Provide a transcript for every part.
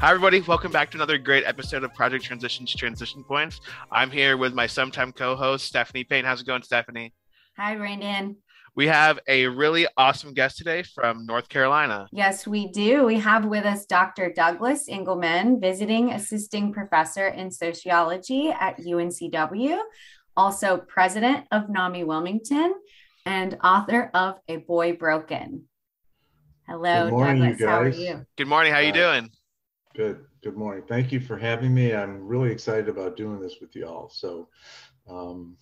Hi, everybody. Welcome back to another great episode of Project Transitions Transition Points. I'm here with my sometime co host, Stephanie Payne. How's it going, Stephanie? Hi, Brandon. We have a really awesome guest today from North Carolina. Yes, we do. We have with us Dr. Douglas Engelman, visiting assisting professor in sociology at UNCW, also president of NAMI Wilmington, and author of A Boy Broken. Hello, Good morning, Douglas. How are you? Good morning. How are you Uh, doing? Good. Good morning. Thank you for having me. I'm really excited about doing this with you all. So, um,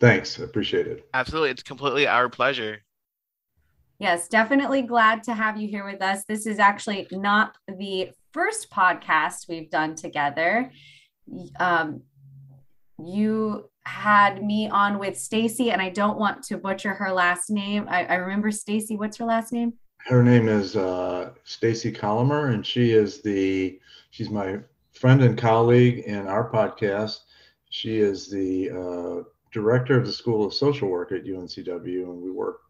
thanks. I appreciate it. Absolutely. It's completely our pleasure. Yes, definitely glad to have you here with us. This is actually not the first podcast we've done together. Um, you had me on with Stacy, and I don't want to butcher her last name. I, I remember Stacy. What's her last name? Her name is uh, Stacy Kolomer, and she is the she's my friend and colleague in our podcast. She is the uh, director of the School of Social Work at UNCW, and we work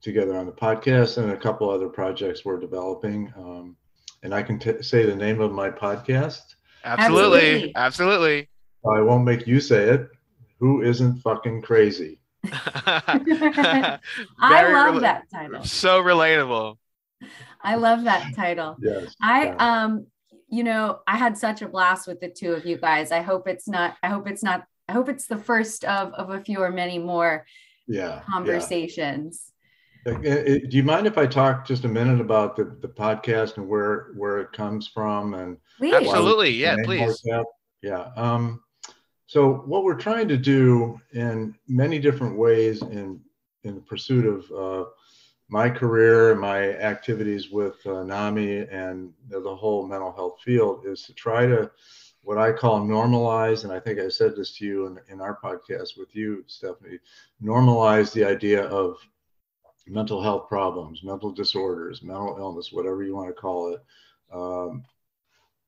together on the podcast and a couple other projects we're developing. Um, and I can t- say the name of my podcast. Absolutely. Absolutely. Absolutely. I won't make you say it. Who isn't fucking crazy? I love rela- that title. So relatable. I love that title. Yes. I yeah. um you know, I had such a blast with the two of you guys. I hope it's not I hope it's not I hope it's the first of of a few or many more yeah. conversations. yeah. Uh, uh, Do you mind if I talk just a minute about the, the podcast and where where it comes from and Please. Absolutely. Yeah, please. Yeah. Um, so what we're trying to do in many different ways in in the pursuit of uh, my career and my activities with uh, NAMI and the, the whole mental health field is to try to what I call normalize, and I think I said this to you in, in our podcast with you, Stephanie, normalize the idea of mental health problems, mental disorders, mental illness, whatever you want to call it. Um,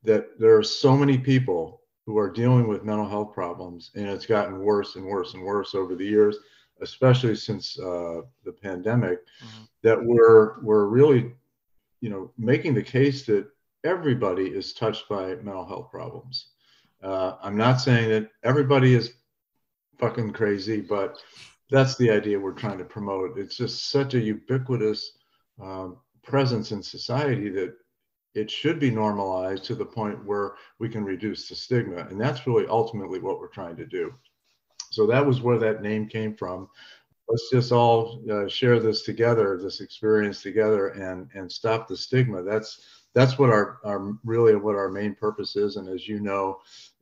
that there are so many people who are dealing with mental health problems, and it's gotten worse and worse and worse over the years, especially since uh, the pandemic. Mhm. That we're we're really, you know, making the case that everybody is touched by mental health problems. Uh, I'm not saying that everybody is fucking crazy, but that's the idea we're trying to promote. It's just such a ubiquitous um, presence in society that it should be normalized to the point where we can reduce the stigma. And that's really ultimately what we're trying to do. So that was where that name came from. Let's just all uh, share this together, this experience together, and and stop the stigma. That's that's what our, our really what our main purpose is. And as you know,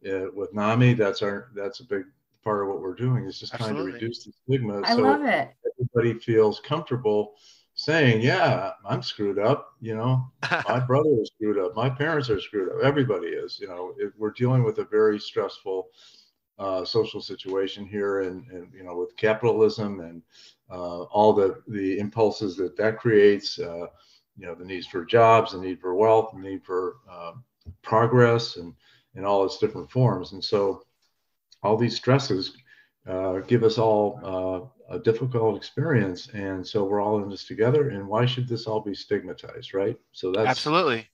uh, with NAMI, that's our that's a big part of what we're doing is just trying Absolutely. to reduce the stigma. I so love it. everybody feels comfortable saying, "Yeah, I'm screwed up." You know, my brother is screwed up. My parents are screwed up. Everybody is. You know, it, we're dealing with a very stressful uh, social situation here, and, and you know, with capitalism and uh, all the the impulses that that creates. Uh, you know, the needs for jobs, the need for wealth, the need for uh, progress, and in all its different forms. And so, all these stresses uh, give us all uh, a difficult experience, and so we're all in this together. And why should this all be stigmatized, right? So that's Absolutely.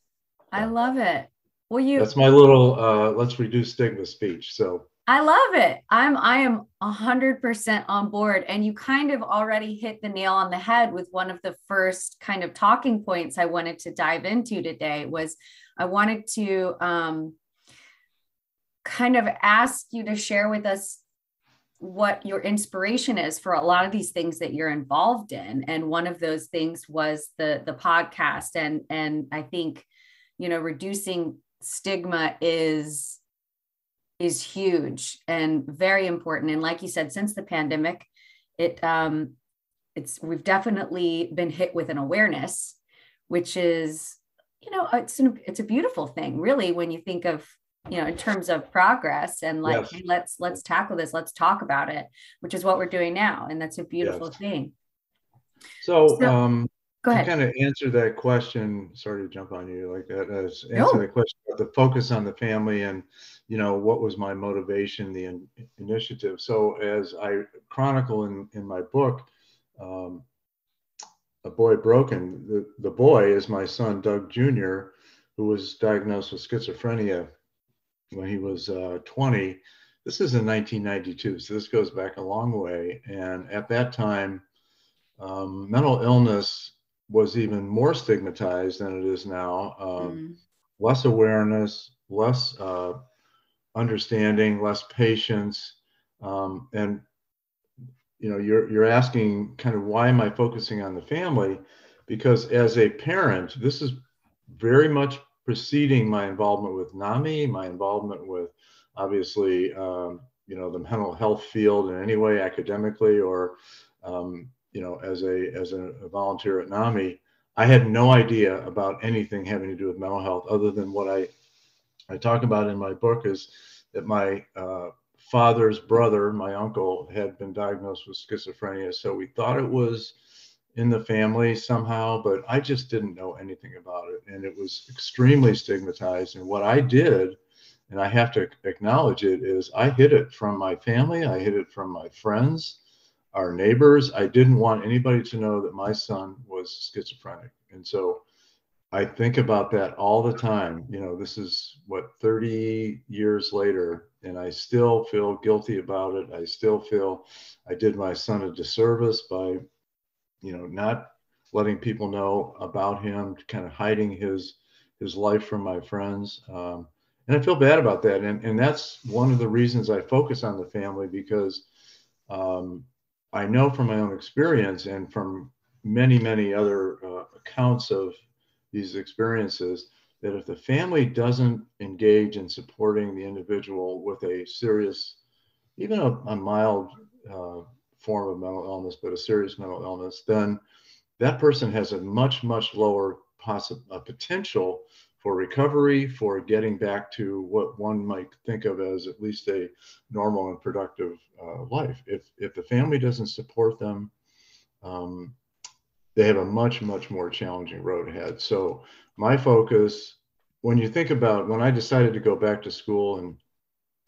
I love it. Well, you that's my little uh, let's reduce stigma speech. So I love it. I'm I am a hundred percent on board. And you kind of already hit the nail on the head with one of the first kind of talking points I wanted to dive into today was I wanted to um, kind of ask you to share with us what your inspiration is for a lot of these things that you're involved in. And one of those things was the the podcast. And and I think, you know, reducing stigma is is huge and very important. And like you said, since the pandemic, it um, it's we've definitely been hit with an awareness, which is, you know, it's an, it's a beautiful thing, really, when you think of you know in terms of progress and like Yes. hey, let's let's tackle this let's talk about it which is what we're doing now and that's a beautiful Yes. thing so, So- um, go to ahead kind of answer that question, sorry to jump on you like that, as answer No. that question about the focus on the family and, you know, what was my motivation, the in, initiative. So as I chronicle in, in my book, um, A Boy Broken, the, the boy is my son, Doug Jr., who was diagnosed with schizophrenia when he was uh, 20. This is in 1992, so this goes back a long way. And at that time, um, mental illness was even more stigmatized than it is now. Um, mm. Less awareness, less uh, understanding, less patience, um, and you know, you're you're asking kind of why am I focusing on the family? Because as a parent, this is very much preceding my involvement with NAMI, my involvement with obviously um, you know the mental health field in any way academically or um, you know as a as a, volunteer at NAMI, I had no idea about anything having to do with mental health other than what I I talk about in my book is that my uh, father's brother, my uncle, had been diagnosed with schizophrenia. So we thought it was in the family somehow, but I just didn't know anything about it. And it was extremely stigmatized. And what I did, and I have to acknowledge it, is I hid it from my family, I hid it from my friends, our neighbors. I didn't want anybody to know that my son was schizophrenic. And so I think about that all the time. You know, this is what 30 years later, and I still feel guilty about it. I still feel I did my son a disservice by, you know, not letting people know about him, kind of hiding his his life from my friends. Um, and I feel bad about that. And, and that's one of the reasons I focus on the family because um, I know from my own experience and from many, many other uh, accounts of these experiences that if the family doesn't engage in supporting the individual with a serious, even a, a mild uh, form of mental illness, but a serious mental illness, then that person has a much, much lower possi- uh, potential for recovery, for getting back to what one might think of as at least a normal and productive uh, life. If, if the family doesn't support them, um, they have a much, much more challenging road ahead. So my focus, when you think about when I decided to go back to school and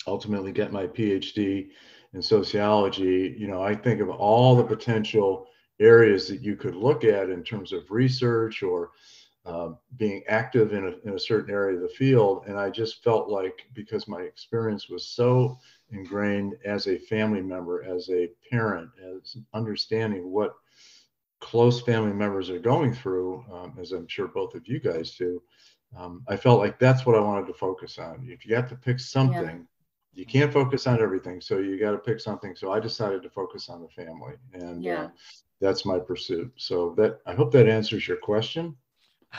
ultimately get my PhD in sociology, you know, I think of all the potential areas that you could look at in terms of research or uh, being active in a, in a certain area of the field. And I just felt like because my experience was so ingrained as a family member, as a parent, as understanding what close family members are going through, um, as I'm sure both of you guys do, um, I felt like that's what I wanted to focus on. If you have to pick something. You can't focus on everything. So you got to pick something. So I decided to focus on the family, and yeah. uh, that's my pursuit. So that I hope that answers your question.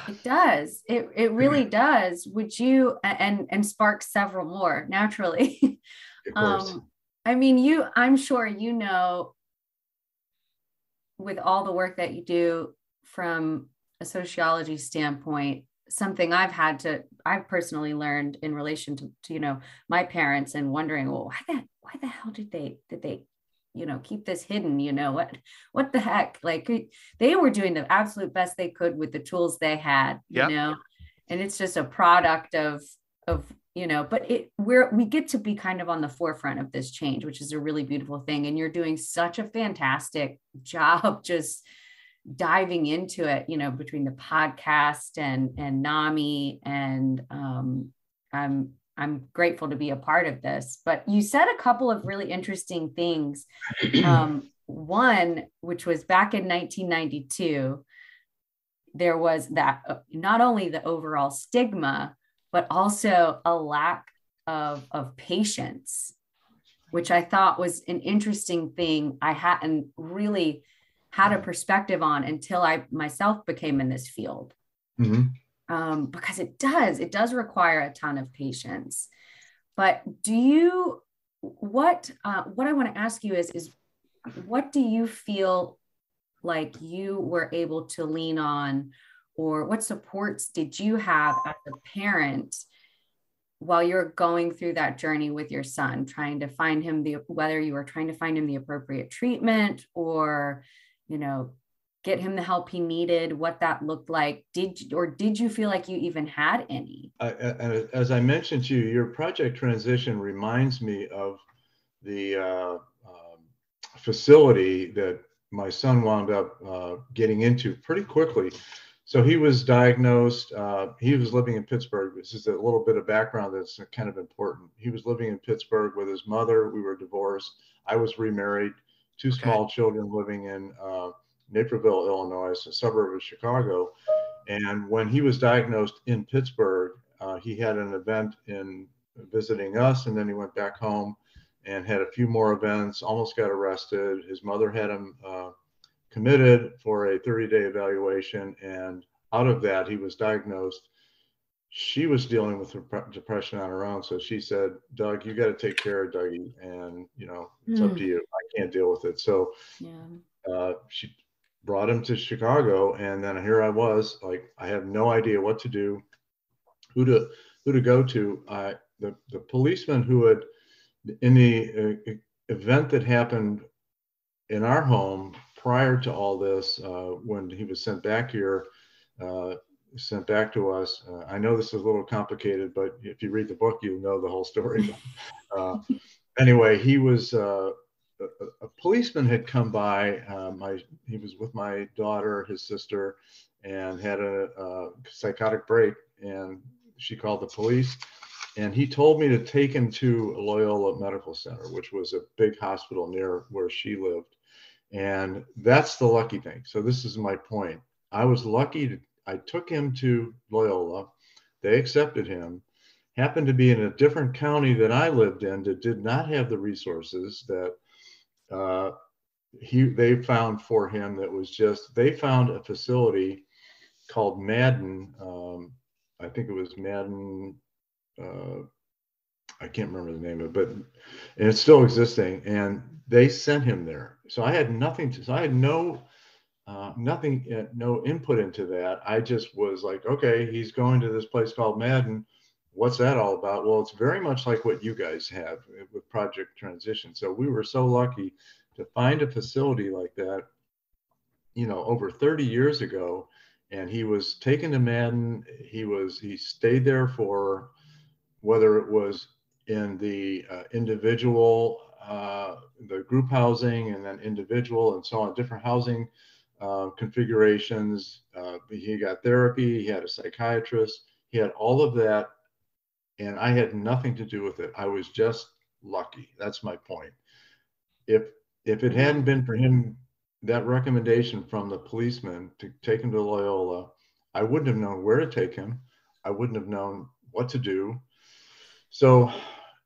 It does. It it really does. Would you and and spark several more naturally? um, I mean, you. I'm sure you know with all the work that you do from a sociology standpoint something i've had to i've personally learned in relation to, to you know my parents and wondering well why that why the hell did they did they you know keep this hidden? You know what what the heck? Like they were doing the absolute best they could with the tools they had yep. you know? And it's just a product of of you know but it we're we get to be kind of on the forefront of this change which is a really beautiful thing. And you're doing such a fantastic job just diving into it you know between the podcast and and nami and um i'm i'm grateful to be a part of this but you said a couple of really interesting things um one which was back in 1992 there was that uh, not only the overall stigma but also a lack of, of patience, which I thought was an interesting thing. I hadn't really had a perspective on until I myself became in this field. Mm-hmm. Um, because it does, it does require a ton of patience. But do you, what, uh, what I want to ask you is, is what do you feel like you were able to lean on or what supports did you have as a parent while you're going through that journey with your son trying to find him the whether you were trying to find him the appropriate treatment or you know get him the help he needed what that looked like did you, or did you feel like you even had any I, as i mentioned to you your project transition reminds me of the uh, um, facility that my son wound up uh, getting into pretty quickly so he was diagnosed. Uh, he was living in Pittsburgh. This is a little bit of background that's kind of important. He was living in Pittsburgh with his mother. We were divorced. I was remarried. Two okay. small children living in uh, Naperville, Illinois, a suburb of Chicago. And when he was diagnosed in Pittsburgh, uh, he had an event in visiting us, and then he went back home and had a few more events. Almost got arrested. His mother had him uh, committed for a 30 day evaluation. And out of that, he was diagnosed. She was dealing with depression on her own. So she said, Doug, you got to take care of Dougie. And, you know, it's mm. up to hmm. you. Can't deal with it. So yeah. uh, she brought him to Chicago. And then here I was, like, I have no idea what to do, who to, who to go to. I, the, the policeman who had, in the uh, event that happened in our home prior to all this, uh, when he was sent back here, uh, sent back to us. Uh, I know this is a little complicated, but if you read the book, you'll know the whole story. Uh, anyway, he was uh, a, a, policeman had come by. Uh, my he was with my daughter, his sister, and had a, a psychotic break, and she called the police. And he told me to take him to Loyola Medical Center, which was a big hospital near where she lived and that's the lucky thing. So this is my point. I was lucky to, I took him to Loyola. They accepted him. Happened to be in a different county that I lived in that did not have the resources that uh, he they found for him. That was just they found a facility called Madden. Um, I think it was Madden. Uh, I can't remember the name of it, but and it's still existing. And they sent him there. So I had nothing to, so I had no, uh, nothing, uh, no input into that. I just was like, okay, he's going to this place called Madden. What's that all about? Well, it's very much like what you guys have with Project Transition. So we were so lucky to find a facility like that, you know, over 30 years ago. And he was taken to Madden. He was, he stayed there for whether it was in the uh, individual uh, the group housing and then individual and so on, different housing uh, configurations. Uh, he got therapy, he had a psychiatrist, he had all of that. And I had nothing to do with it. I was just lucky. That's my point. If if it hadn't been for him, that recommendation from the policeman to take him to Loyola, I wouldn't have known where to take him. I wouldn't have known what to do. So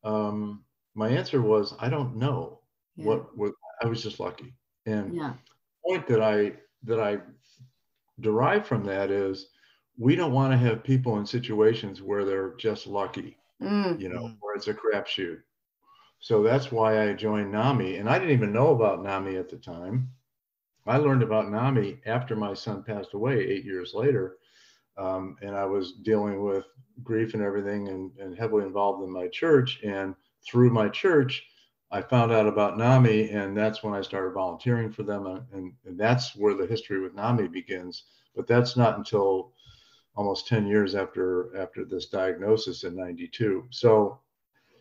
um, my answer was I don't know yeah. what was. I was just lucky. And yeah. the point that I that I derive from that is we don't want to have people in situations where they're just lucky, mm. you know, where it's a crapshoot. So that's why I joined NAMI. And I didn't even know about NAMI at the time. I learned about NAMI after my son passed away eight years later. Um, and I was dealing with grief and everything and, and heavily involved in my church. And through my church, I found out about NAMI, and that's when I started volunteering for them. And, and that's where the history with NAMI begins. But that's not until almost 10 years after after this diagnosis in 92. So,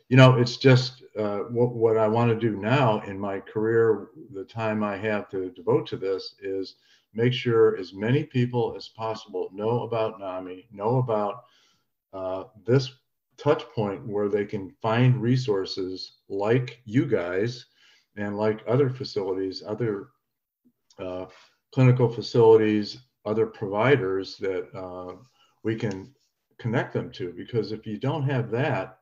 you know, it's just uh, what, what I want to do now in my career, the time I have to devote to this is make sure as many people as possible know about NAMI, know about uh, this touch point where they can find resources like you guys and like other facilities, other uh, clinical facilities, other providers that uh, we can connect them to. Because if you don't have that,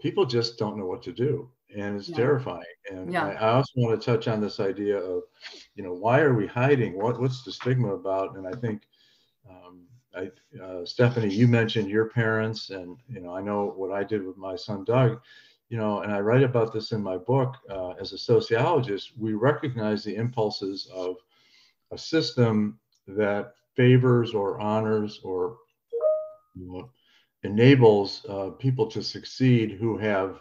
people just don't know what to do. And it's yeah. terrifying. And yeah. I, I, also want to touch on this idea of, you know, why are we hiding? What, what's the stigma about? And I think um, I, uh, Stephanie, you mentioned your parents, and you know, I know what I did with my son Doug. You know, and I write about this in my book. Uh, as a sociologist, we recognize the impulses of a system that favors or honors or you know, enables uh, people to succeed who have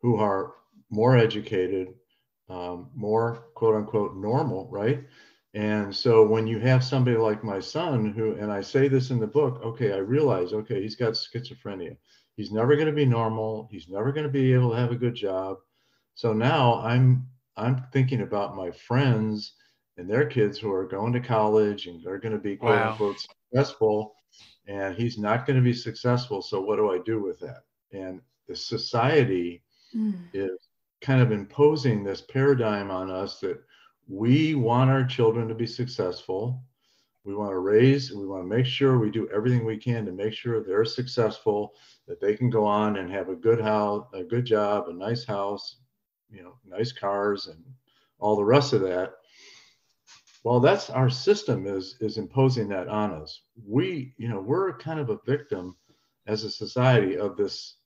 who are more educated, um, more quote unquote normal, right? And so when you have somebody like my son who, and I say this in the book, okay, I realize, okay, he's got schizophrenia. He's never going to be normal. He's never going to be able to have a good job. So now I'm I'm thinking about my friends and their kids who are going to college and they're going to be quote wow. unquote successful and he's not going to be successful. So what do I do with that? And the society mm. is kind of imposing this paradigm on us that we want our children to be successful. We want to raise, we want to make sure we do everything we can to make sure they're successful, that they can go on and have a good house, a good job, a nice house, you know, nice cars and all the rest of that. Well, that's our system is is imposing that on us. We, you know, we're kind of a victim as a society of this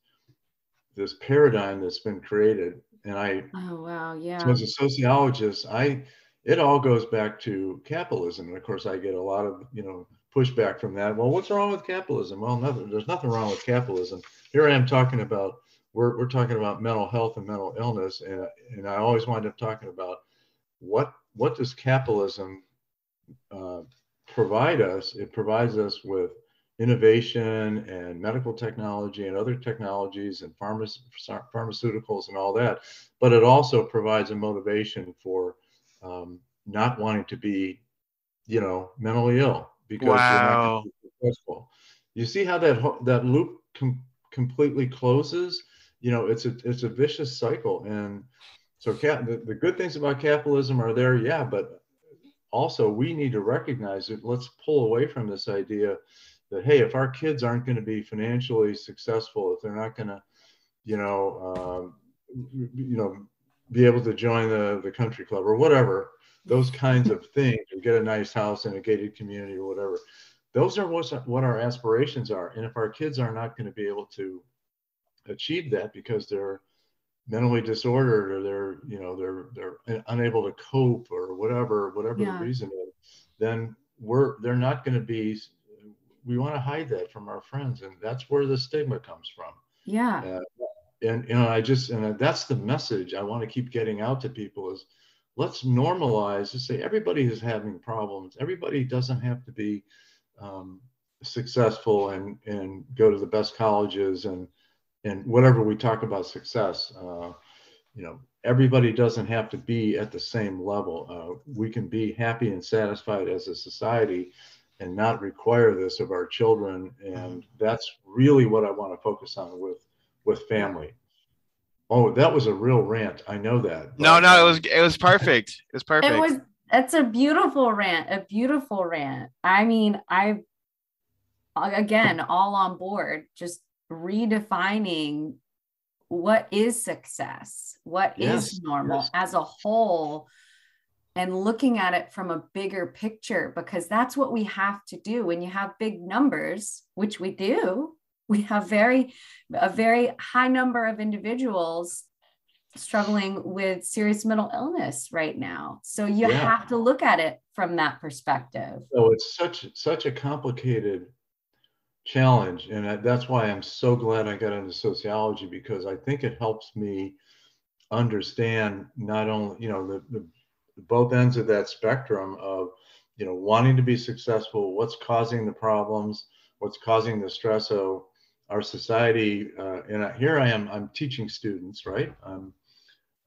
this paradigm that's been created. And I, oh wow, yeah. So as a sociologist, I it all goes back to capitalism, and of course, I get a lot of you know pushback from that. Well, what's wrong with capitalism? Well, nothing. There's nothing wrong with capitalism. Here I am talking about we're we're talking about mental health and mental illness, and and I always wind up talking about what what does capitalism uh, provide us? It provides us with innovation and medical technology and other technologies and pharma- pharmaceuticals and all that. But it also provides a motivation for um, not wanting to be, you know, mentally ill because wow. Be successful. You see how that that loop com- completely closes. You know, it's a it's a vicious cycle, and so the, the good things about capitalism are there, yeah, but also we need to recognize it. Let's pull away from this idea that hey, if our kids aren't going to be financially successful, if they're not going to, you know, um, you know, be able to join the the country club or whatever, those kinds of things, or get a nice house in a gated community or whatever, those are what what our aspirations are. And if our kids are not going to be able to achieve that because they're mentally disordered or they're you know they're they're unable to cope or whatever whatever yeah. the reason is then we're they're not going to be we want to hide that from our friends and that's where the stigma comes from. Yeah. Uh, and you know i just and that's the message i want to keep getting out to people is let's normalize to say everybody is having problems. Everybody doesn't have to be um, successful and and go to the best colleges and and whatever we talk about success, uh, you know, everybody doesn't have to be at the same level. Uh, we can be happy and satisfied as a society and not require this of our children. And that's really what I want to focus on with with family. Oh, that was a real rant. I know that. No, no, it was it was perfect. It was perfect. It was it's a beautiful rant, a beautiful rant. I mean, I again all on board. Just redefining what is success, what yes, is normal yes. as a whole, and looking at it from a bigger picture, because that's what we have to do when you have big numbers, which we do. We have very a very high number of individuals struggling with serious mental illness right now. So you yeah. have to look at it from that perspective. So it's such such a complicated challenge. And that's why I'm so glad I got into sociology because I think it helps me understand not only, you know, the, the both ends of that spectrum of, you know, wanting to be successful, what's causing the problems, what's causing the stress of our society. Uh, and here I am, I'm teaching students, right? Um,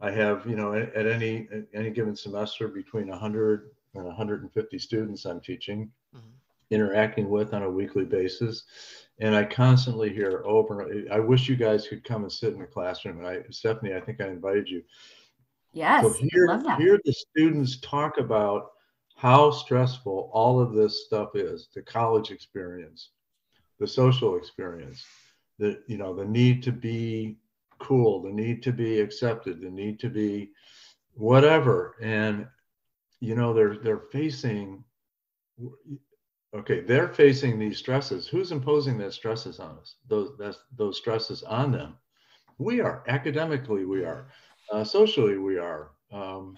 I have, you know, at, at any at any given semester between 100 and 150 students I'm teaching. Mm-hmm interacting with on a weekly basis. And I constantly hear over, I wish you guys could come and sit in the classroom. And I, Stephanie, I think I invited you. Yes. So hear, hear the students talk about how stressful all of this stuff is the college experience, the social experience, the, you know, the need to be cool, the need to be accepted, the need to be whatever. And, you know, they're, they're facing okay they're facing these stresses. Who's imposing those stresses on us? Those that's, those stresses on them. We are academically we are uh, socially we are um,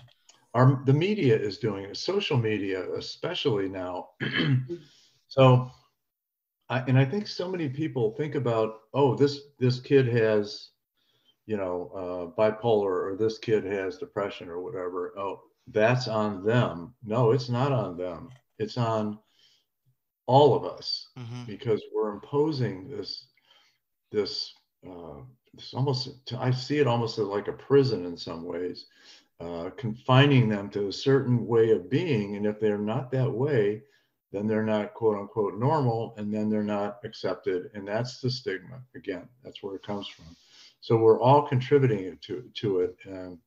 our the media is doing it social media especially now. So I, and i think so many people think about oh this this kid has you know uh, bipolar or this kid has depression or whatever. Oh that's on them. No it's not on them. It's on all of us mm-hmm. because we're imposing this this uh, this almost I see it almost as like a prison in some ways, uh, confining them to a certain way of being, and if they're not that way, then they're not quote unquote normal, and then they're not accepted. And that's the stigma. Again, that's where it comes from. So we're all contributing to to it, and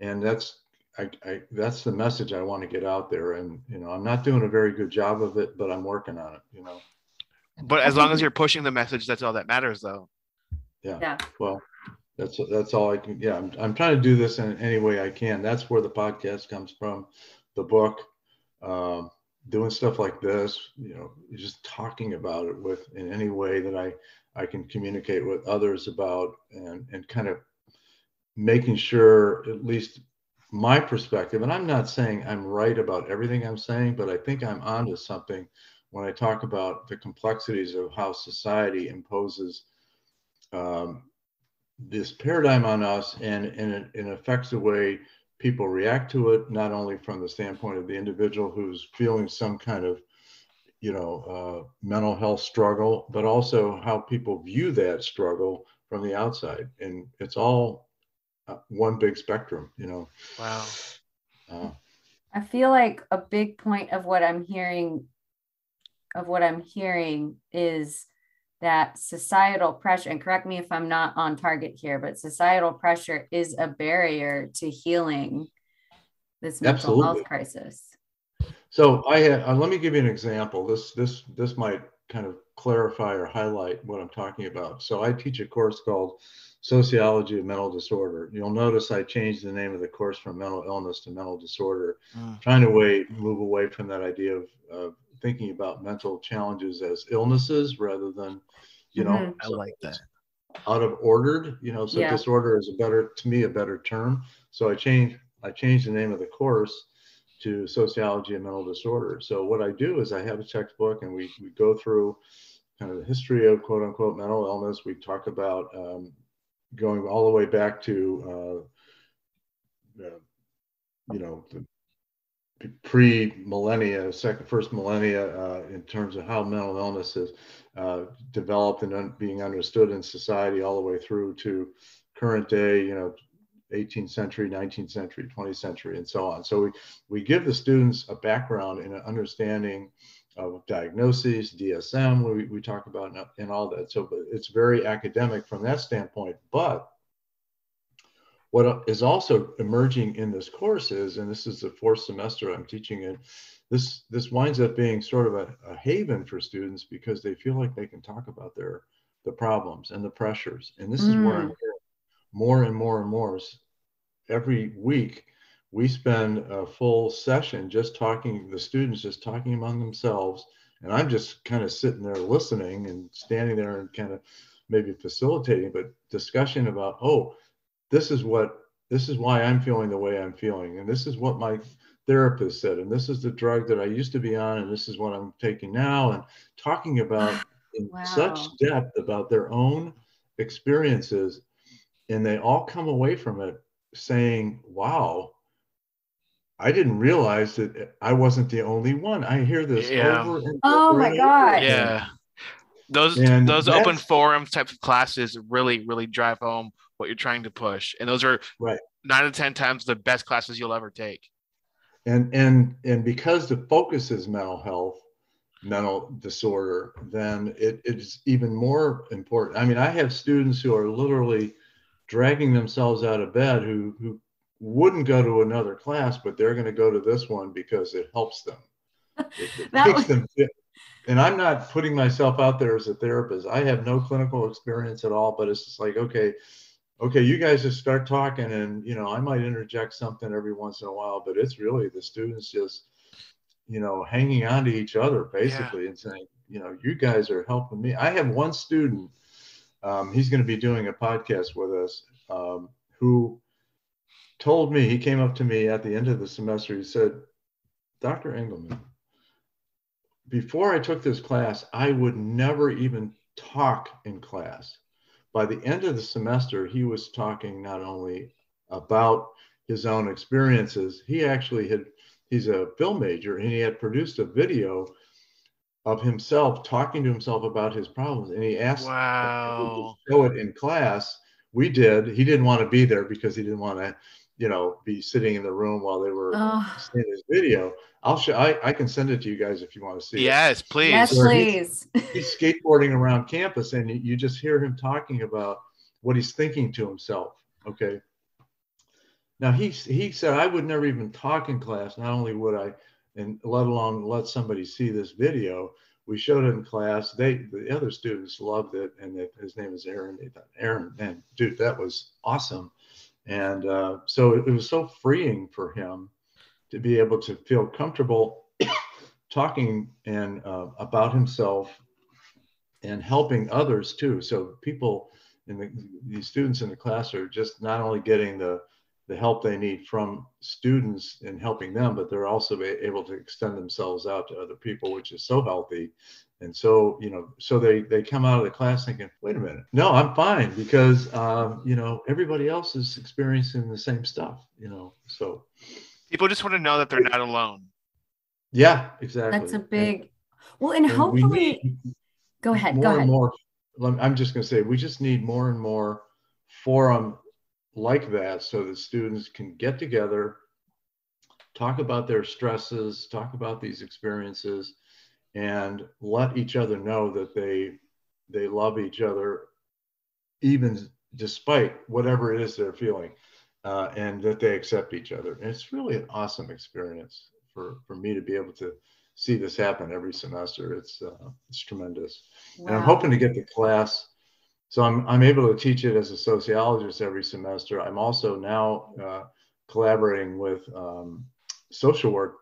and that's I, I that's the message I want to get out there. And you know, I'm not doing a very good job of it, but I'm working on it. You know. But as long as you're pushing the message, that's all that matters, though. Yeah. Yeah. Well, that's that's all I can. Yeah, I'm I'm trying to do this in any way I can. That's where the podcast comes from, the book. Um, doing stuff like this, you know, just talking about it with in any way that I I can communicate with others about and and kind of making sure at least my perspective and I'm not saying I'm right about everything I'm saying, but I think I'm onto something when I talk about the complexities of how society imposes um, this paradigm on us and, and it, it affects the way people react to it, not only from the standpoint of the individual who's feeling some kind of, you know, uh, mental health struggle, but also how people view that struggle from the outside. And it's all one big spectrum, you know. Wow. Uh, I feel like a big point of what I'm hearing, of what I'm hearing is that societal pressure, and correct me if I'm not on target here, but societal pressure is a barrier to healing this mental Absolutely. health crisis. So I had, uh, let me give you an example. This this this might kind of clarify or highlight what I'm talking about. So I teach a course called Sociology of Mental Disorder. You'll notice I changed the name of the course from mental illness to mental disorder, mm. trying to way, move away from that idea of, of thinking about mental challenges as illnesses rather than, you know, mm-hmm. I like that. Out of ordered, you know, so yeah. disorder is a better, to me, a better term. So I changed, I changed the name of the course to sociology and mental disorder. So what I do is I have a textbook and we, we go through kind of the history of quote unquote mental illness. We talk about um, going all the way back to, uh, uh, you know, the pre-millennia, second, first millennia, uh, in terms of how mental illness has uh, developed and un- being understood in society, all the way through to current day, you know, 18th century, 19th century, 20th century, and so on. So we we give the students a background and an understanding of diagnoses, DSM, we, we talk about and all that. So it's very academic from that standpoint, but what is also emerging in this course is, and this is the fourth semester I'm teaching it, this, this winds up being sort of a, a haven for students because they feel like they can talk about their the problems and the pressures. And this mm. is where I'm mm. hearing more and more and more. Every week, we spend a full session just talking, the students just talking among themselves. And I'm just kind of sitting there listening and standing there and kind of maybe facilitating, but discussion about, oh, this is what this is why I'm feeling the way I'm feeling, and this is what my therapist said, and this is the drug that I used to be on, and this is what I'm taking now, and talking about ah, in wow. such depth about their own experiences, and they all come away from it saying, "Wow." I didn't realize that I wasn't the only one. I hear this yeah. over and oh over. Oh my god! Yeah, those and those open forums type of classes really really drive home what you're trying to push and those are right nine to ten times the best classes you'll ever take and and and because the focus is mental health mental disorder then it is even more important i mean i have students who are literally dragging themselves out of bed who who wouldn't go to another class but they're going to go to this one because it helps them it, it makes was... them fit and I'm not putting myself out there as a therapist. I have no clinical experience at all, but it's just like, okay, okay, you guys just start talking and, you know, I might interject something every once in a while, but it's really the students just, you know, hanging on to each other basically yeah. and saying, you know, you guys are helping me. I have one student, um, he's going to be doing a podcast with us, um, who told me, he came up to me at the end of the semester, he said, Dr. Engelman, before I took this class, I would never even talk in class. By the end of the semester, he was talking not only about his own experiences, he actually had, he's a film major and he had produced a video of himself talking to himself about his problems. And he asked wow. to show it in class. We did. He didn't want to be there because he didn't want to you know, be sitting in the room while they were Oh, seeing this video. I'll show. I, I can send it to you guys if you want to see. it. Yes, please. yes, Or he's- please. He's skateboarding around campus, and you, you just hear him talking about what he's thinking to himself. Okay. Now he he said I would never even talk in class. Not only would I, and let alone let somebody see this video. We showed it in class. They the other students loved it, and it, his name is Aaron. They thought, Aaron, man, dude, that was awesome. And uh, so it, it was so freeing for him to be able to feel comfortable talking and uh, about himself and helping others too. So people in the these students in the class are just not only getting the the help they need from students in helping them, but they're also able to extend themselves out to other people, which is so healthy. And so, you know, so they they come out of the class thinking, wait a minute, no, I'm fine because um, you know everybody else is experiencing the same stuff, you know. So People just want to know that they're not alone. yeah, exactly. That's a And- big. Well, and and we hopefully, need- go ahead. more Go ahead. and more i'm just going to say we just need more and more forum like that so that students can get together talk about their stresses talk about these experiences and let each other know that they they love each other even despite whatever it is they're feeling uh, and that they accept each other and it's really an awesome experience for for me to be able to see this happen every semester it's uh, it's tremendous and I'm hoping to get the class. So I'm, I'm able to teach it as a sociologist every semester. I'm also now uh, collaborating with um, social work,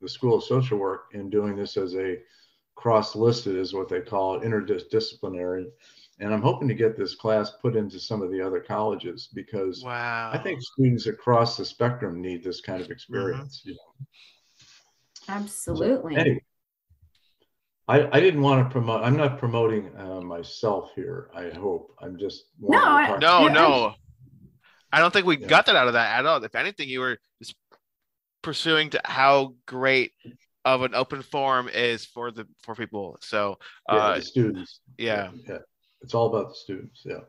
the School of Social Work, in doing this as a cross-listed, is what they call it, interdisciplinary. And I'm hoping to get this class put into some of the other colleges because Wow. I think students across the spectrum need this kind of experience. You know? So, Absolutely. anyway, I, I didn't want to promote. I'm not promoting uh, myself here. I hope. I'm just. wanting to I- No, no. I don't think we Yeah. got that out of that at all. If anything, you were just pursuing to how great of an open forum is for the for people. So yeah, uh the students. yeah. yeah. It's all about the students. Yeah.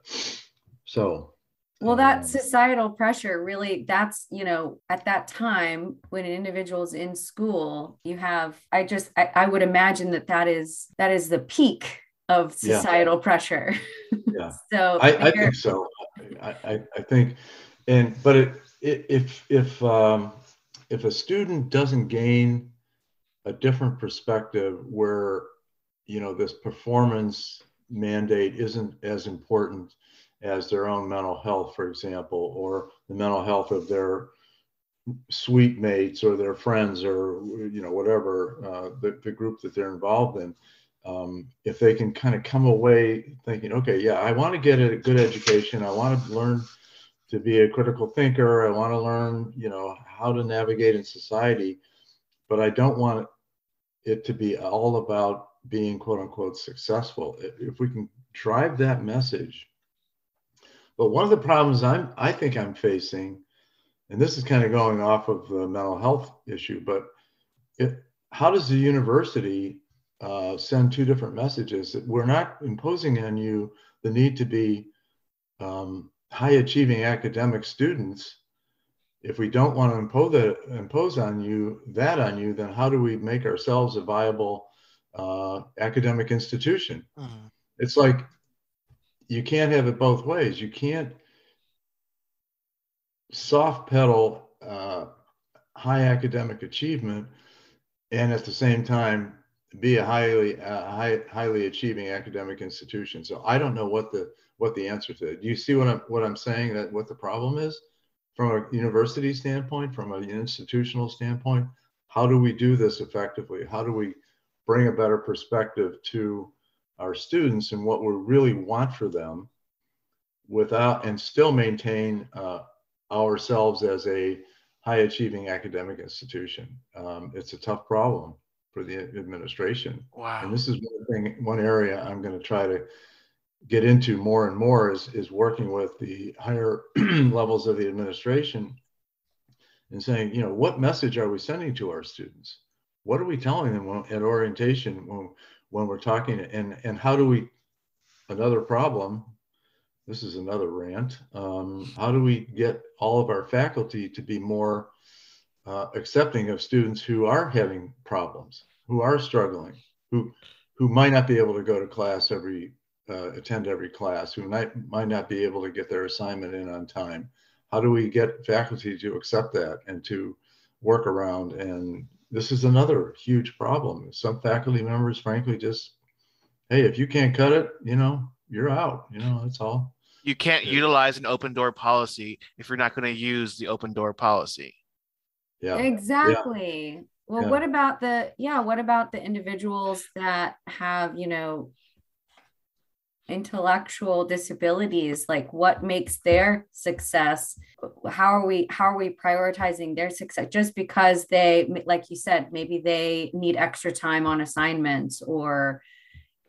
So. Well, that um, societal pressure really, that's, you know, at that time when an individual is in school, you have, I just, I, I would imagine that that is, that is the peak of Yeah. societal pressure. Yeah. So I, I think so. I, I, I think, and but it, i if if um, if a student doesn't gain a different perspective where you know this performance mandate isn't as important as their own mental health, for example, or the mental health of their suite mates or their friends or you know whatever uh, the, the group that they're involved in um, if they can kind of come away thinking, okay, yeah, I want to get a good education. I want to learn to be a critical thinker. I want to learn, you know, how to navigate in society, but I don't want it to be all about being quote unquote successful. If we can drive that message. But one of the problems I'm, I think I'm facing, and this is kind of going off of the mental health issue, but it, how does the university uh, send two different messages that we're not imposing on you the need to be um, high achieving academic students if we don't want to impose that impose on you that on you then how do we make ourselves a viable uh, academic institution Mhm. it's like you can't have it both ways you can't soft pedal uh, high academic achievement and at the same time be a highly uh, high, highly achieving academic institution. So I don't know what the what the answer to it. Do you see what I'm what I'm saying that what the problem is from a university standpoint, from an institutional standpoint? How do we do this effectively? How do we bring a better perspective to our students and what we really want for them without and still maintain uh, ourselves as a high achieving academic institution? Um, it's a tough problem for the administration. Wow. And this is one thing, one area I'm going to try to get into more and more is, is working with the higher levels of the administration and saying, you know, what message are we sending to our students? What are we telling them when, at orientation when, when we're talking and, and how do we, another problem this is another rant. Um, how do we get all of our faculty to be more uh, accepting of students who are having problems, who are struggling, who who might not be able to go to class every uh, attend every class, who might might not be able to get their assignment in on time. How do we get faculty to accept that and to work around? And this is another huge problem. Some faculty members, frankly, just hey, if you can't cut it, you know, you're out. You know, that's all. You can't Yeah. utilize an open door policy if you're not going to use the open door policy. Yeah. Exactly. Well, Yeah. what about the, yeah, what about the individuals that have, you know, intellectual disabilities? Like what makes their success? How are we, how are we prioritizing their success? Just because they, like you said, maybe they need extra time on assignments or,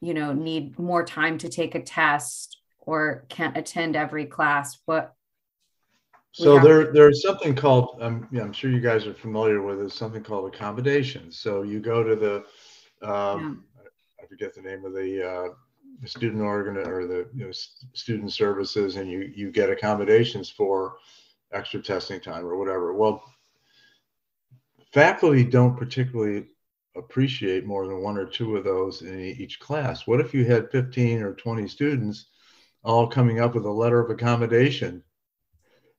you know, need more time to take a test or can't attend every class. What, So there, there's something called, um, yeah, I'm sure you guys are familiar with it, something called accommodations. So you go to the, um, I forget the name of the, uh, the student organ or the, you know, student services and you, you get accommodations for extra testing time or whatever. Well, faculty don't particularly appreciate more than one or two of those in each class. What if you had 15 or 20 students all coming up with a letter of accommodation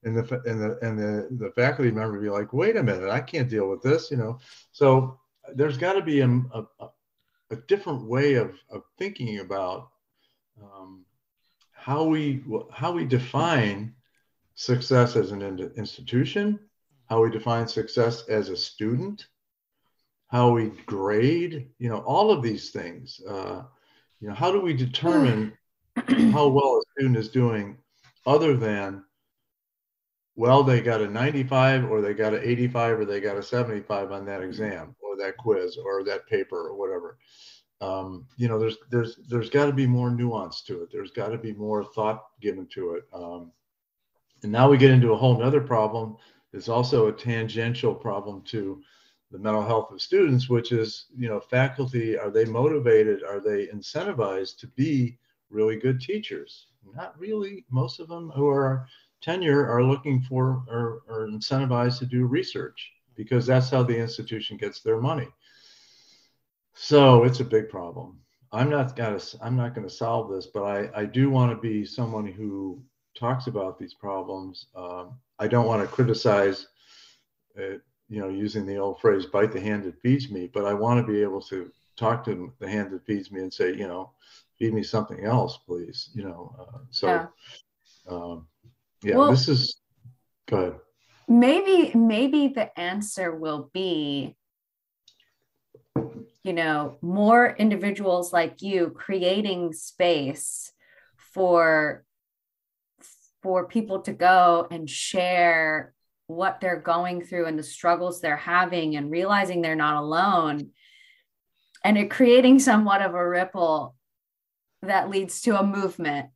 and the and the and the the faculty member would be like, wait a minute, I can't deal with this, you know. So there's got to be um, a, a, a different way of, of thinking about um, how we how we define success as an in- institution, how we define success as a student, how we grade, you know, all of these things. Uh, you know, how do we determine how well a student is doing other than well they got a 95 or they got an 85 or they got a 75 on that exam or that quiz or that paper or whatever. Um, you know there's there's there's got to be more nuance to it. There's got to be more thought given to it. Um, and now we get into a whole other problem. It's also a tangential problem to the mental health of students which is you know faculty are they motivated? Are they incentivized to be really good teachers? Not really. Most of them who are tenure are looking for or are incentivized to do research because that's how the institution gets their money. So it's a big problem. I'm not gonna i'm not going to solve this but i i do want to be someone who talks about these problems. Um, i don't want to criticize uh, you know using the old phrase bite the hand that feeds me but i want to be able to talk to the hand that feeds me and say you know feed me something else please you know uh, so Yeah. um, yeah Well- this is go ahead maybe maybe the answer will be you know more individuals like you creating space for for people to go and share what they're going through and the struggles they're having and realizing they're not alone and it creating somewhat of a ripple that leads to a movement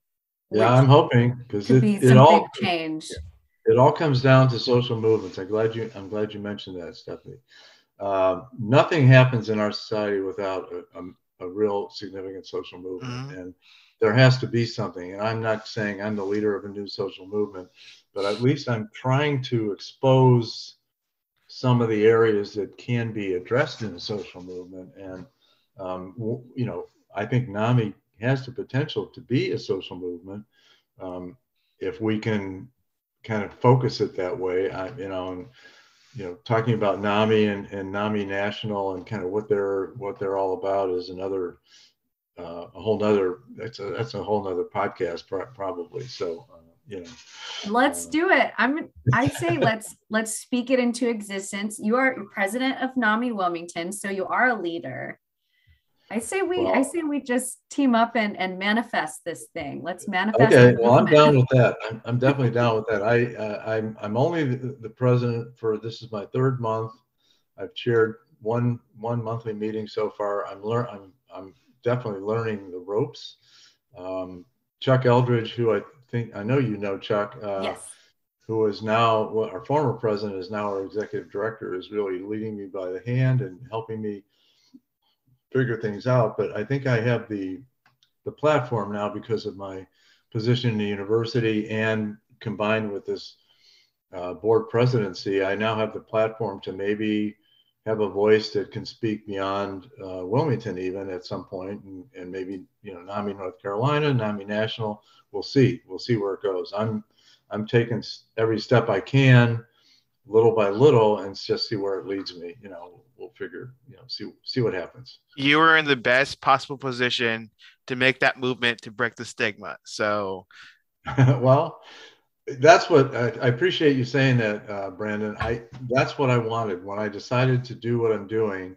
yeah i'm hoping because it, be it some all big change it all comes down to social movements. I'm glad you I'm glad you mentioned that, Stephanie. Um, nothing happens in our society without a, a, a real significant social movement, Mhm. and there has to be something. And I'm not saying I'm the leader of a new social movement, but at least I'm trying to expose some of the areas that can be addressed in a social movement. And um, w- you know, I think NAMI has the potential to be a social movement um, if we can kind of focus it that way. I, you know, and you know, talking about NAMI and, and NAMI National and kind of what they're what they're all about is another uh, a whole nother that's a that's a whole nother podcast pro- probably. So uh, you know, let's Uh, do it i'm i say let's let's speak it into existence you are president of nami wilmington so you are a leader i say we i say we just team up and and manifest this thing let's manifest okay. Well, I'm down with that. I'm, I'm definitely down with that. I uh, I'm I'm only the, the president for this is my third month. I've chaired one one monthly meeting so far. I'm learn I'm I'm definitely learning the ropes. Um, Chuck Eldridge, who I think I know you know Chuck, uh, yes who is now well, our former president is now our executive director, is really leading me by the hand and helping me figure things out. But I think I have the the platform now because of my position in the university and combined with this uh, board presidency, I now have the platform to maybe have a voice that can speak beyond uh, Wilmington even at some point, and, and maybe you know NAMI North Carolina, NAMI National. We'll see. We'll see where it goes. I'm I'm taking every step I can, little by little, and just see where it leads me. You know, we'll figure. You know, see see what happens. You are in the best possible position to make that movement to break the stigma. So, well, that's what I, I, appreciate you saying that, uh, Brandon. I that's what I wanted when I decided to do what I'm doing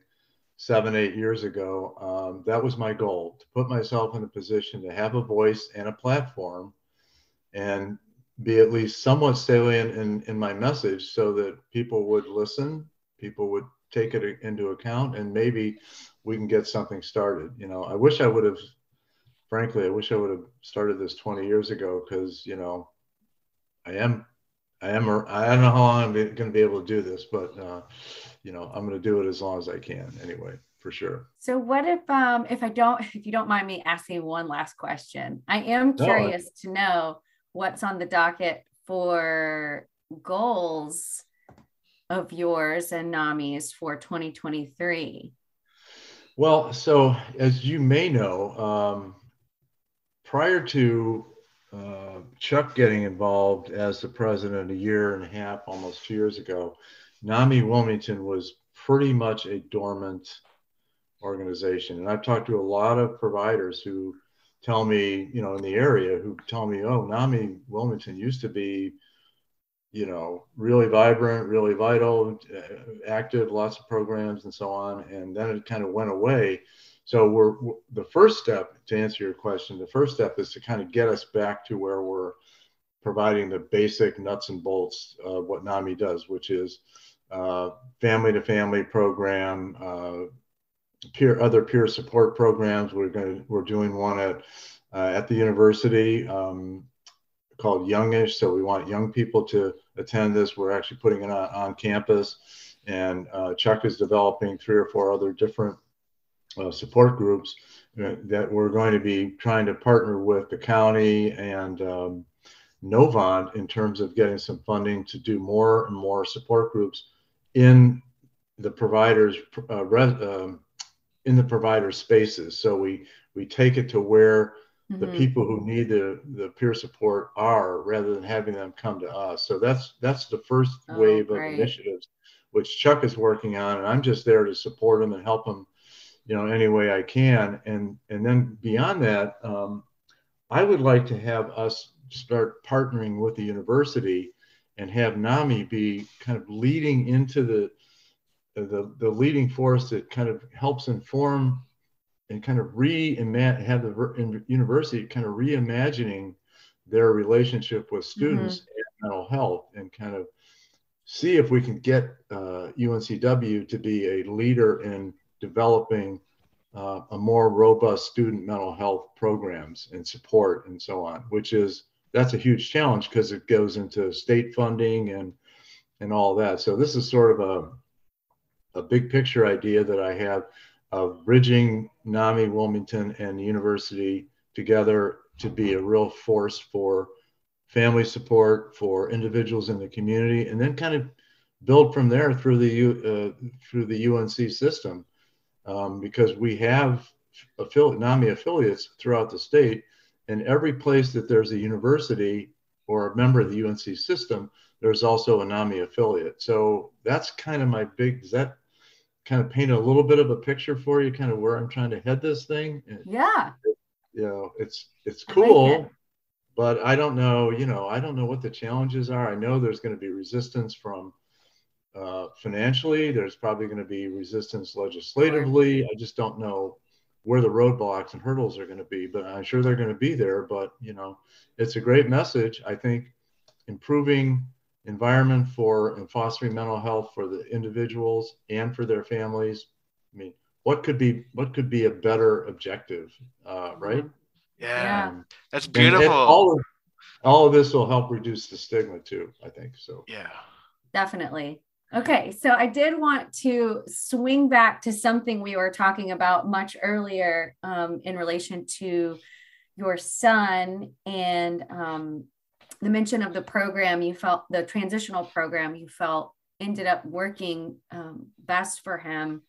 seven, eight years ago. Um, that was my goal to put myself in a position to have a voice and a platform, and be at least somewhat salient in, in my message, so that people would listen, people would take it into account, and maybe we can get something started. You know, I wish I would have. Frankly, I wish I would have started this 20 years ago because you know I am, I am, I don't know how long I'm going to be able to do this, but uh, you know, I'm going to do it as long as I can anyway, for sure. So what if, um, if I don't, if you don't mind me asking one last question, I am curious no, I... to know what's on the docket for goals of yours and NAMI's for 2023. Well, so as you may know, um, prior to uh, Chuck getting involved as the president a year and a half, almost two years ago, NAMI Wilmington was pretty much a dormant organization. And I've talked to a lot of providers who tell me, you know, in the area who tell me, oh, NAMI Wilmington used to be, you know, really vibrant, really vital, uh, active, lots of programs and so on. And then it kind of went away. So we're, the first step to answer your question. The first step is to kind of get us back to where we're providing the basic nuts and bolts of what NAMI does, which is uh, family to family program, uh, peer other peer support programs. We're going to we're doing one at uh, at the university um, called Youngish. So we want young people to attend this. We're actually putting it on, on campus, and uh, Chuck is developing three or four other different uh, support groups uh, that we're going to be trying to partner with the county and um, Novant in terms of getting some funding to do more and more support groups in the providers uh, res, uh, in the provider spaces. So we we take it to where mm-hmm. the people who need the, the peer support are rather than having them come to us. So that's that's the first oh, wave of initiatives which Chuck is working on, and I'm just there to support him and help him you know any way I can. And and then beyond that, um, I would like to have us start partnering with the university and have NAMI be kind of leading into the the, the leading force that kind of helps inform and kind of re have the university kind of reimagining their relationship with students mm-hmm. and mental health and kind of see if we can get uh, UNCW to be a leader in developing uh, a more robust student mental health programs and support and so on, which is that's a huge challenge because it goes into state funding and and all that. So this is sort of a a big picture idea that I have of bridging NAMI, Wilmington, and the university together to be a real force for family support for individuals in the community, and then kind of build from there through the uh, through the UNC system um, because we have NAMI affiliates throughout the state. And every place that there's a university or a member of the UNC system, there's also a NAMI affiliate. So that's kind of my big, does that kind of paint a little bit of a picture for you, kind of where I'm trying to head this thing? Yeah. you know, it's, it's cool. Like it. But I don't know, you know, I don't know what the challenges are. I know there's going to be resistance from uh, financially. There's probably going to be resistance legislatively. I just don't know where the roadblocks and hurdles are going to be, but I'm sure they're going to be there. But you know, it's a great message. I think improving environment for and fostering mental health for the individuals and for their families. I mean, what could be what could be a better objective, uh, right? Yeah, um, that's beautiful. all of, all of this will help reduce the stigma too. I think so. Yeah, definitely. Okay, so I did want to swing back to something we were talking about much earlier um, in relation to your son and um, the mention of the program you felt the transitional program you felt ended up working um, best for him.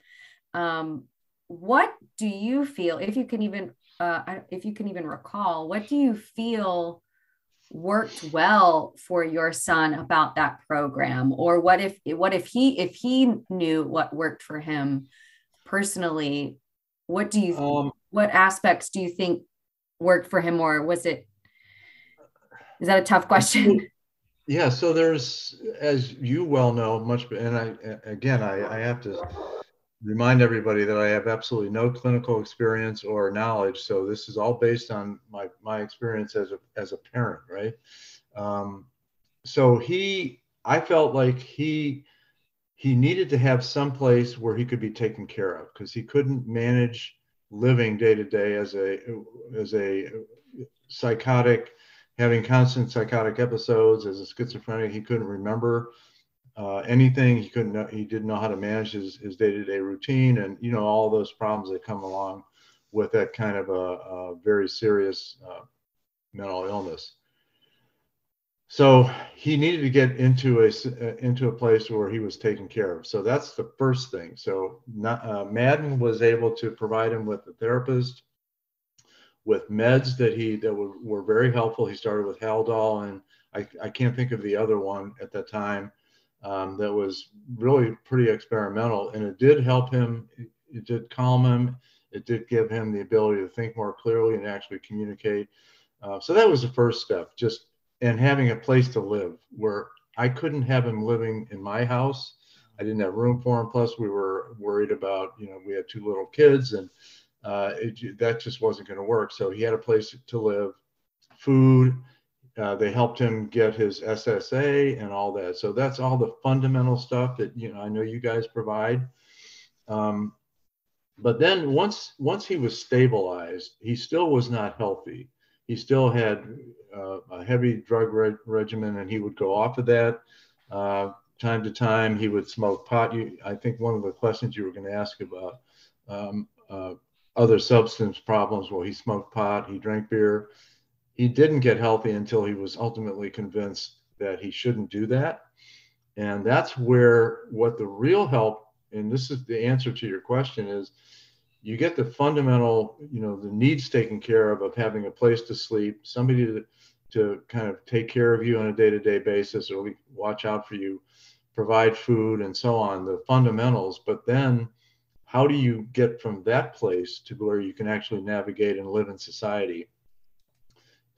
Um, what do you feel if you can even uh, if you can even recall what do you feel worked well for your son about that program? Or what if what if he if he knew what worked for him personally what do you um, what aspects do you think worked for him? Or was it is that a tough question? Yeah so there's as you well know much and i again i, I have to remind everybody that i have absolutely no clinical experience or knowledge so this is all based on my my experience as a as a parent right? Um, so he i felt like he he needed to have some place where he could be taken care of because he couldn't manage living day to day as a as a psychotic having constant psychotic episodes as a schizophrenic he couldn't remember uh, anything he couldn't he didn't know how to manage his, his day-to-day routine and you know all those problems that come along with that kind of a, a very serious uh, mental illness so he needed to get into a uh, into a place where he was taken care of. So that's the first thing. So not, uh, Madden was able to provide him with a therapist, with meds that he that were, were very helpful. He started with Haldol, and I, I can't think of the other one at that time um, that was really pretty experimental, and it did help him. It, did calm him. It did give him the ability to think more clearly and actually communicate. Uh, so that was the first step. Just and having a place to live where I couldn't have him living in my house. I didn't have room for him. Plus, we were worried about, you know, we had two little kids and uh, it, that just wasn't going to work. So he had a place to live, food. Uh, they helped him get his SSA and all that. So that's all the fundamental stuff that, you know, I know you guys provide. Um, but then once once he was stabilized, he still was not healthy he still had uh, a heavy drug re- regimen and he would go off of that. Uh, time to time, he would smoke pot. You, I think one of the questions you were going to ask about um, uh, other substance problems. Well, he smoked pot, he drank beer. He didn't get healthy until he was ultimately convinced that he shouldn't do that. And that's where what the real help, and this is the answer to your question, is you get the fundamental, you know, the needs taken care of of having a place to sleep, somebody to, to kind of take care of you on a day-to-day basis or watch out for you, provide food and so on, the fundamentals. But then how do you get from that place to where you can actually navigate and live in society?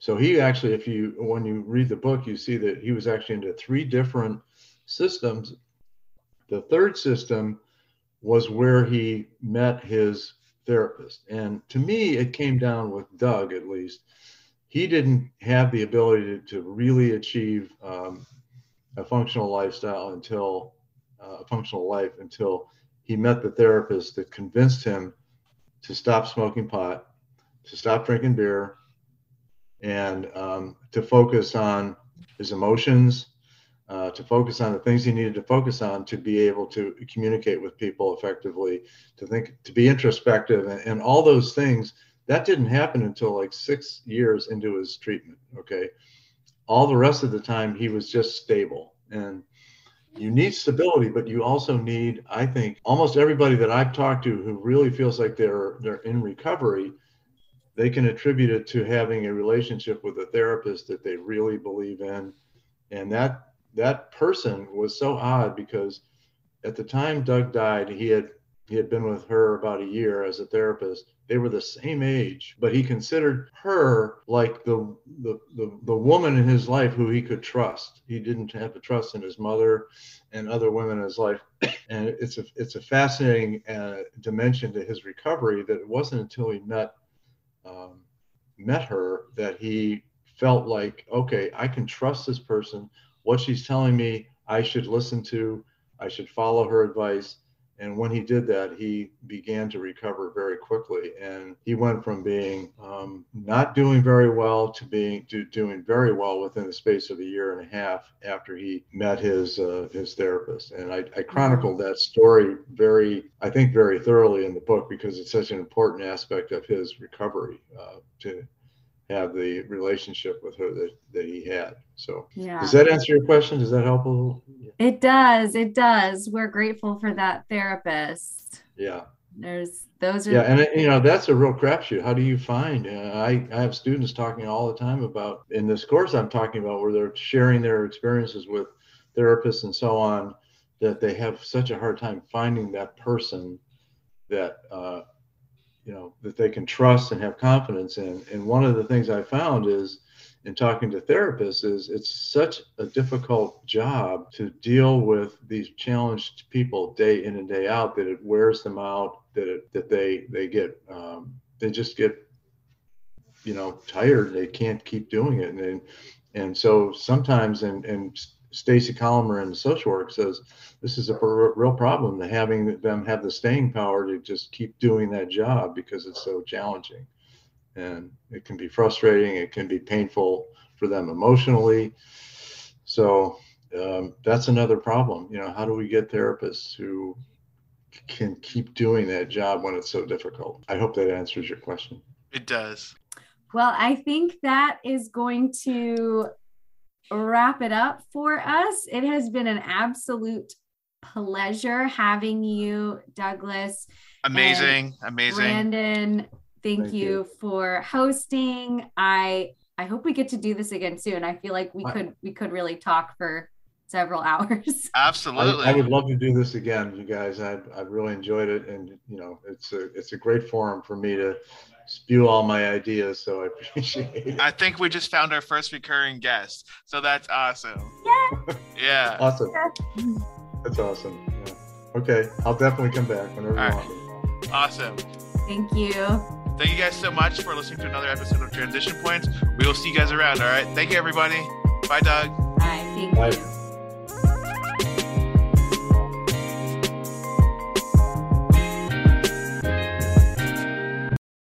So he actually, if you when you read the book, you see that he was actually into three different systems. The third system was where he met his therapist. And to me, it came down with Doug, at least. He didn't have the ability to, to really achieve um, a functional lifestyle until uh, a functional life until he met the therapist that convinced him to stop smoking pot, to stop drinking beer, and um, to focus on his emotions, uh, to focus on the things he needed to focus on to be able to communicate with people effectively, to think, to be introspective, and, and all those things. That didn't happen until like six years into his treatment. Okay. All the rest of the time, he was just stable. And you need stability, but you also need, I think, almost everybody that I've talked to who really feels like they're they're in recovery, they can attribute it to having a relationship with a therapist that they really believe in. And that that person was so odd because at the time Doug died, he had he had been with her about a year as a therapist. They were the same age, but he considered her like the, the the the, woman in his life who he could trust. He didn't have to trust in his mother and other women in his life. And it's a it's a fascinating uh, dimension to his recovery that it wasn't until he met um, met her that he felt like okay, I can trust this person what she's telling me I should listen to, I should follow her advice. And when he did that, he began to recover very quickly. And he went from being um, not doing very well to being to doing very well within the space of a year and a half after he met his uh, his therapist. And I, I chronicled that story very, I think, very thoroughly in the book because it's such an important aspect of his recovery uh, to have the relationship with her that, that he had. So Yeah. does that answer your question? Does that help a little? It does. It does. We're grateful for that therapist. Yeah. There's those are Yeah, and you know that's a real crapshoot. How do you find? Uh, I I have students talking all the time about in this course I'm talking about where they're sharing their experiences with therapists and so on that they have such a hard time finding that person that uh, you know that they can trust and have confidence in. And one of the things I found is in talking to therapists is it's such a difficult job to deal with these challenged people day in and day out that it wears them out that it, that they they get um, they just get you know tired they can't keep doing it and and, and so sometimes and and Stacy Kolomer in social work says this is a real problem to having them have the staying power to just keep doing that job because it's so challenging. And it can be frustrating it can be painful for them emotionally. So um, that's another problem you know how do we get therapists who can keep doing that job when it's so difficult? I hope that answers your question. It does. Well, I think that is going to wrap it up for us. It has been an absolute pleasure having you, Douglas. Amazing. Amazing. Brandon, thank, Thank you, you. for hosting. I I hope we get to do this again soon. I feel like we I- could we could really talk for several hours. Absolutely. I would love to do this again you guys I've, I've really enjoyed it and you know it's a it's a great forum for me to spew all my ideas so i appreciate it I think we just found our first recurring guest. So that's awesome. Yeah. Yeah. Awesome that's awesome yeah. okay i'll definitely come back whenever All you right. want me Awesome. Thank you. Thank you guys so much for listening to another episode of Transition Points. We will see you guys around. All right. Thank you, everybody. Bye, Doug. Bye. Thank Bye. you.